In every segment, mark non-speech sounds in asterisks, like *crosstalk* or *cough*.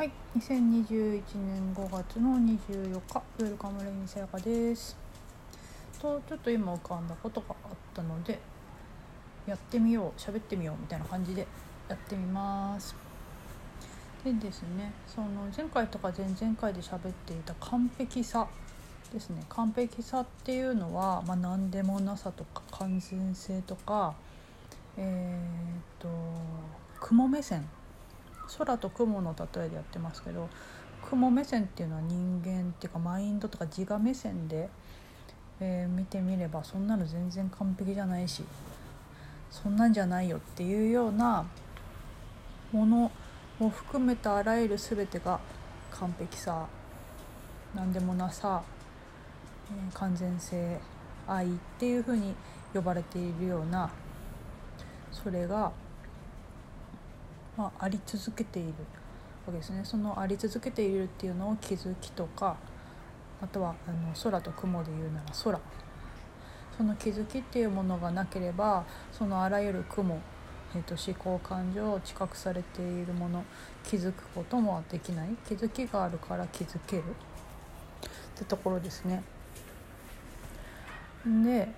はい、2021年5月の24日、ウェルカムレインさやかです。と、ちょっと今浮かんだことがあったので、やってみよう、喋ってみようみたいな感じでやってみます。でですね、その前回とか前々回で喋っていた完璧さですね。完璧さっていうのは、まあ、何でもなさとか完全性とか、えー、と雲目線空と雲の例えでやってますけど雲目線っていうのは人間っていうかマインドとか自我目線で、えー見てみればそんなの全然完璧じゃないしそんなんじゃないよっていうようなものを含めたあらゆる全てが完璧さ何でもなさ、え完全性愛っていうふうに呼ばれているようなそれがまあ、あり続けているわけですね。そのあり続けているっていうのを気づきとかあとはあの空と雲で言うなら空。その気づきっていうものがなければそのあらゆる雲、えー、と思考感情を知覚されているもの気づくこともできない。気づきがあるから気づける。ってところですね。で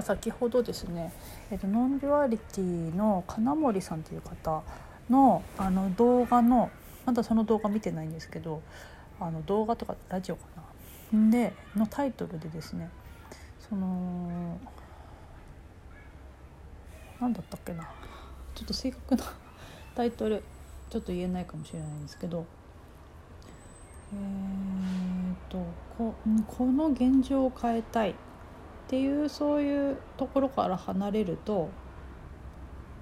先ほどですね、えっと、ノンデュアリティの金森さんという方のあの動画のまだその動画見てないんですけどあの動画とかラジオかな。でのタイトルでですねその何だったっけな。ちょっと正確な *laughs* タイトルちょっと言えないかもしれないんですけどえー、とここの現状を変えたいっていうそういうところから離れると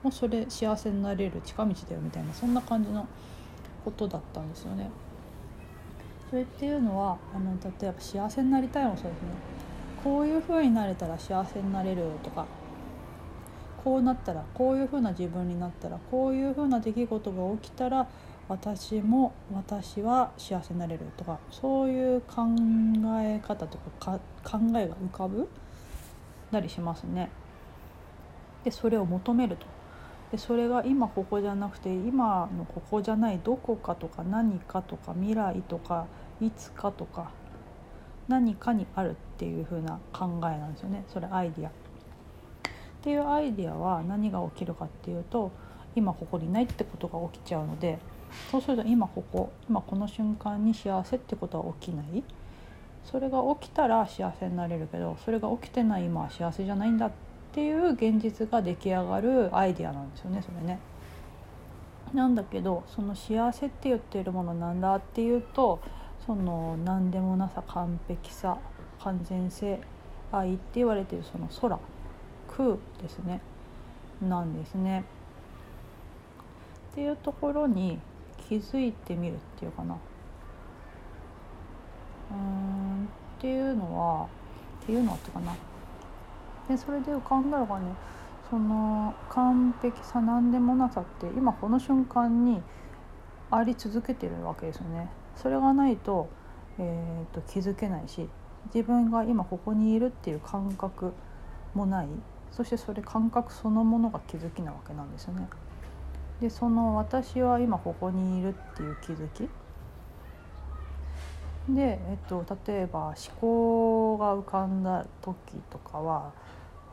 もうそれ幸せになれる近道だよみたいなそんな感じのことだったんですよね。それっていうのはあの例えば幸せになりたいもそうですねこういう風になれたら幸せになれるとかこうなったらこういう風な自分になったらこういう風な出来事が起きたら私も私は幸せになれるとかそういう考え方とかか考えが浮かぶたりしますね。でそれを求めると。でそれが今ここじゃなくて今のここじゃないどこかとか何かとか未来とかいつかとか何かにあるっていう風な考えなんですよねそれアイディア。っていうアイディアは何が起きるかっていうと今ここにないってことが起きちゃうのでそうすると今ここ今この瞬間に幸せってことは起きないそれが起きたら幸せになれるけどそれが起きてない今は幸せじゃないんだってっていう現実が出来上がるアイデアなんですよねそれね。なんだけどその幸せって言ってるものなんだっていうとその何でもなさ完璧さ完全性愛って言われてるその空空ですねなんですね。っていうところに気づいてみるっていうかな。うーんっていうのはっていうのはってかなでそれで浮かんだのがね。その完璧さ何でもなさって今この瞬間にあり続けてるわけですよね。それがないと,、えー、と気づけないし自分が今ここにいるっていう感覚もない。そしてそれ感覚そのものが気づきなわけなんですよね。でその私は今ここにいるっていう気づき。で、えっと、例えば思考が浮かんだ時とかは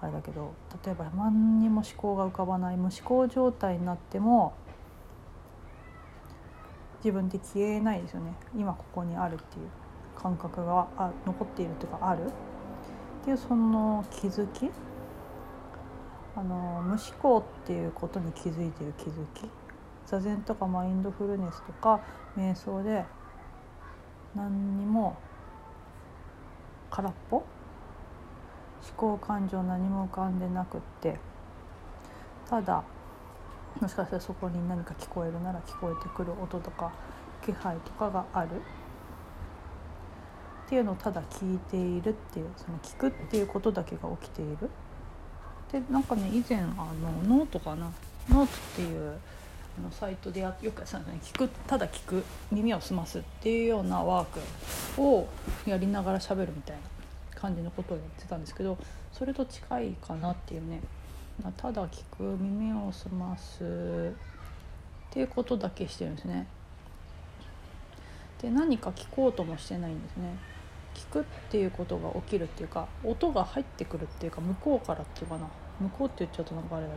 あれだけど例えば何にも思考が浮かばない無思考状態になっても自分って消えないですよね。今ここにあるっていう感覚があ残っているというかある。っていうその気づき。あの無思考っていうことに気づいてる気づき。座禅とかマインドフルネスとか瞑想で何にも空っぽ考感情何も浮かんでなくってただもしかしたらそこに何か聞こえるなら聞こえてくる音とか気配とかがある。っていうのをただ聞いているっていうその聞くっていうことだけが起きている。でなんかね以前あのノートかな？ノートっていうあのサイトでやよくやったんですね。聞くただ聞く耳を澄ますっていうようなワークをやりながら喋るみたいな。感じのことをやってたんですけどそれと近いかなっていうね。ただ聞く耳を澄ます。っていうことだけしてるんですね。で何か聞こうともしてないんですね。聞くっていうことが起きるっていうか音が入ってくるっていうか向こうからっていうかな。向こうって言っちゃうとなんかあれだ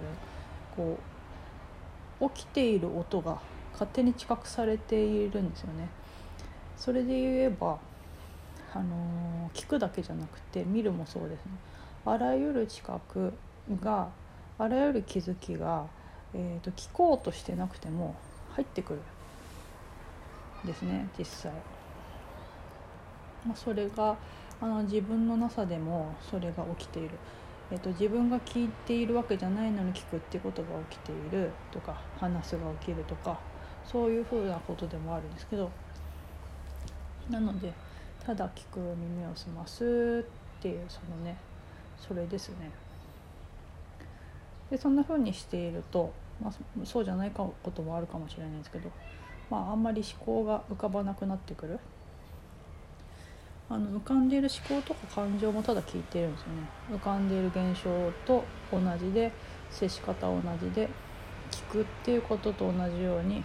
けどこう起きている音が勝手に知覚されているんですよね。それで言えばあの聞くだけじゃなくて見るもそうですね。あらゆる知覚があらゆる気づきが、えーと、聞こうとしてなくても入ってくるですね実際、まあ、それがあの自分のなさでもそれが起きている、えーと、自分が聞いているわけじゃないのに聞くってことが起きているとか話すが起きるとかそういうふうなことでもあるんですけど。なのでただ聞く耳を澄ますっていうそのねそれですね。でそんな風にしていると、まあ、そうじゃないこともあるかもしれないですけど、まあ、あんまり思考が浮かばなくなってくるあの浮かんでいる思考とか感情もただ聞いてるんですよね浮かんでいる現象と同じで接し方同じで聞くっていうことと同じように、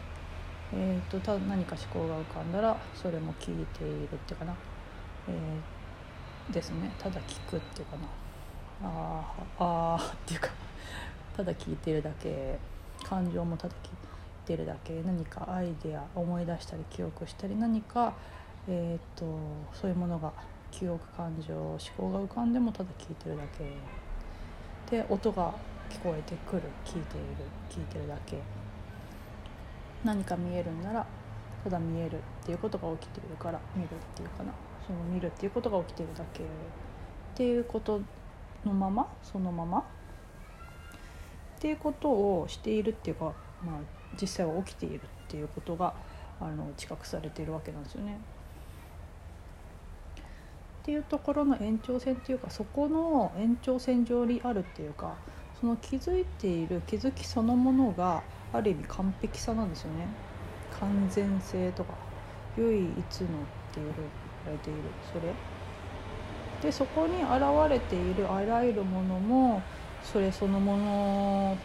えーと、た何か思考が浮かんだらそれも聞いているっていうかな、えー、ですね。ただ聞くっていうかな。あああっていうか。ただ聞いてるだけ感情もただ聞いてるだけ何かアイデア思い出したり記憶したり何か、えーと、そういうものが記憶感情思考が浮かんでもただ聞いてるだけ。で音が聞こえてくる聞いている聞いてるだけ。何か見えるんならただ見えるっていうことが起きてるから見るっていうかなその見るっていうことが起きてるだけっていうことのままそのままっていうことをしているっていうか、まあ、実際は起きているっていうことがあの知覚されているわけなんですよね。っていうところの延長線っていうかそこの延長線上にあるっていうかその気づいている気づきそのものがある意味完璧さなんですよね。完全性とか唯一のっていうふうに言われているそれ。でそこに現れているあらゆるものもそれそのもの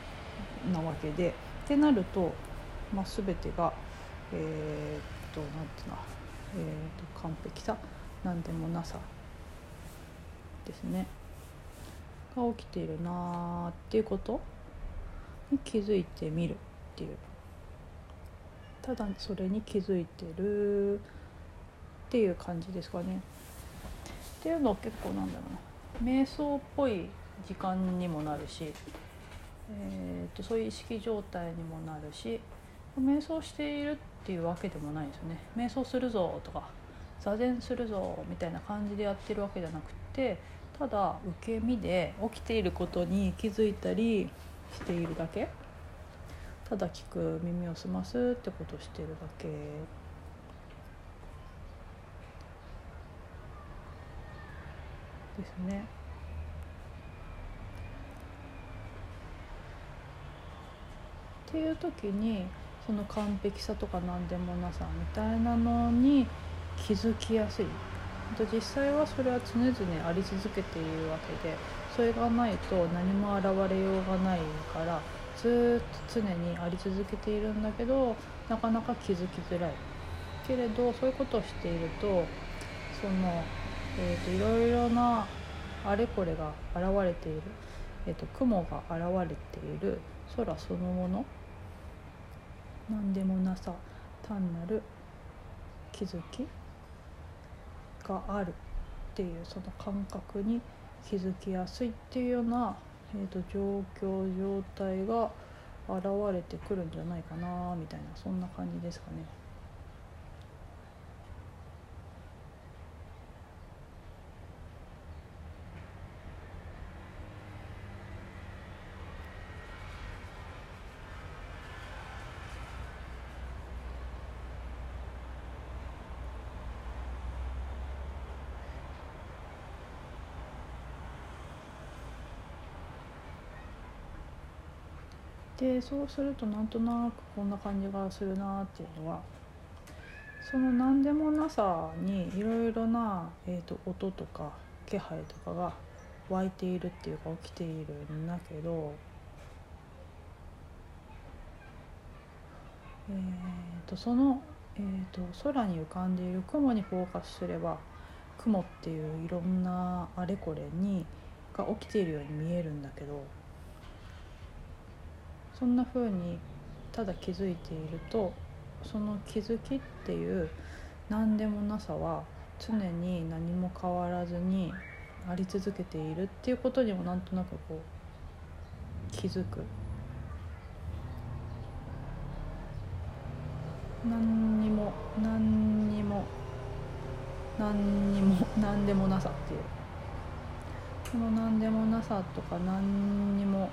なわけで。ってなると、まあ、全てがえー、っと何て言うの、えー、っと完璧さ何でもなさですね。が起きているなっていうことに気づいてみる。っていう。ただそれに気づいてる。っていう感じですかね。っていうのは結構なんだろうな。瞑想っぽい時間にもなるし、えーと、そういう意識状態にもなるし瞑想しているっていうわけでもないんですよね。瞑想するぞとか座禅するぞみたいな感じでやってるわけじゃなくてただ受け身で起きていることに気づいたりしているだけ。ただ聞く耳を澄ますってことしてるだけですね。っていう時にその完璧さとか何でもなさみたいなのに気づきやすい実際はそれは常々あり続けているわけでそれがないと何も現れようがないからずっと常にあり続けているんだけどなかなか気づきづらい。けれどそういうことをしているとその、えーと、いろいろなあれこれが現れている、えーと雲が現れている。空そのもの。何でもなさ。単なる気づきがあるっていうその感覚に気づきやすいっていうような、えーと、状況状態が現れてくるんじゃないかなみたいなそんな感じですかね。でそうするとなんとなくこんな感じがするなっていうのはその何でもなさにいろいろな、えーと、音とか気配とかが湧いているっていうか起きているんだけど、えーと、その、えーと、空に浮かんでいる雲にフォーカスすれば雲っていういろんなあれこれにが起きているように見えるんだけどそんな風にただ気づいているとその気づきっていう何でもなさは常に何も変わらずにあり続けているっていうことにもなんとなくこう気づく。何にも何にも何にも何でもなさっていう。この何でもなさとか何にも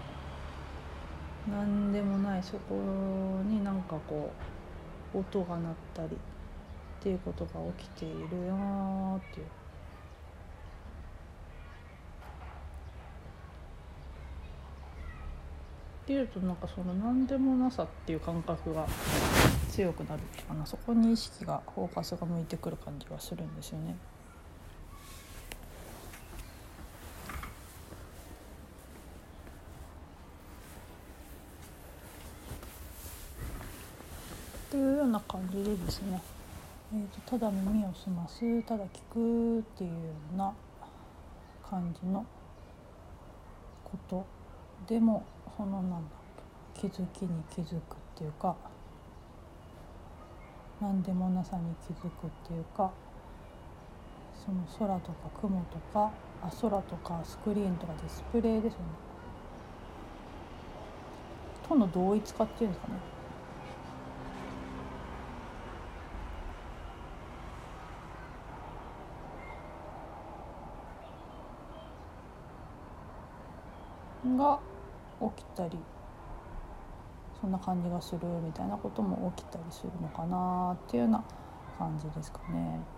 何でもないそこになんかこう音が鳴ったりっていうことが起きているなっていう。っていうとなんかその何でもなさっていう感覚が強くなるっていうかなそこに意識がフォーカスが向いてくる感じはするんですよね。うような感じでですね、えーと、ただ耳を澄ますただ聞くっていうような感じのことでもそのなんだ気づきに気づくっていうか何でもなさに気づくっていうかその空とか雲とかあ空とかスクリーンとかディスプレイですよね。との同一化っていうんですかね。が起きたりそんな感じがするみたいなことも起きたりするのかなっていうような感じですかね。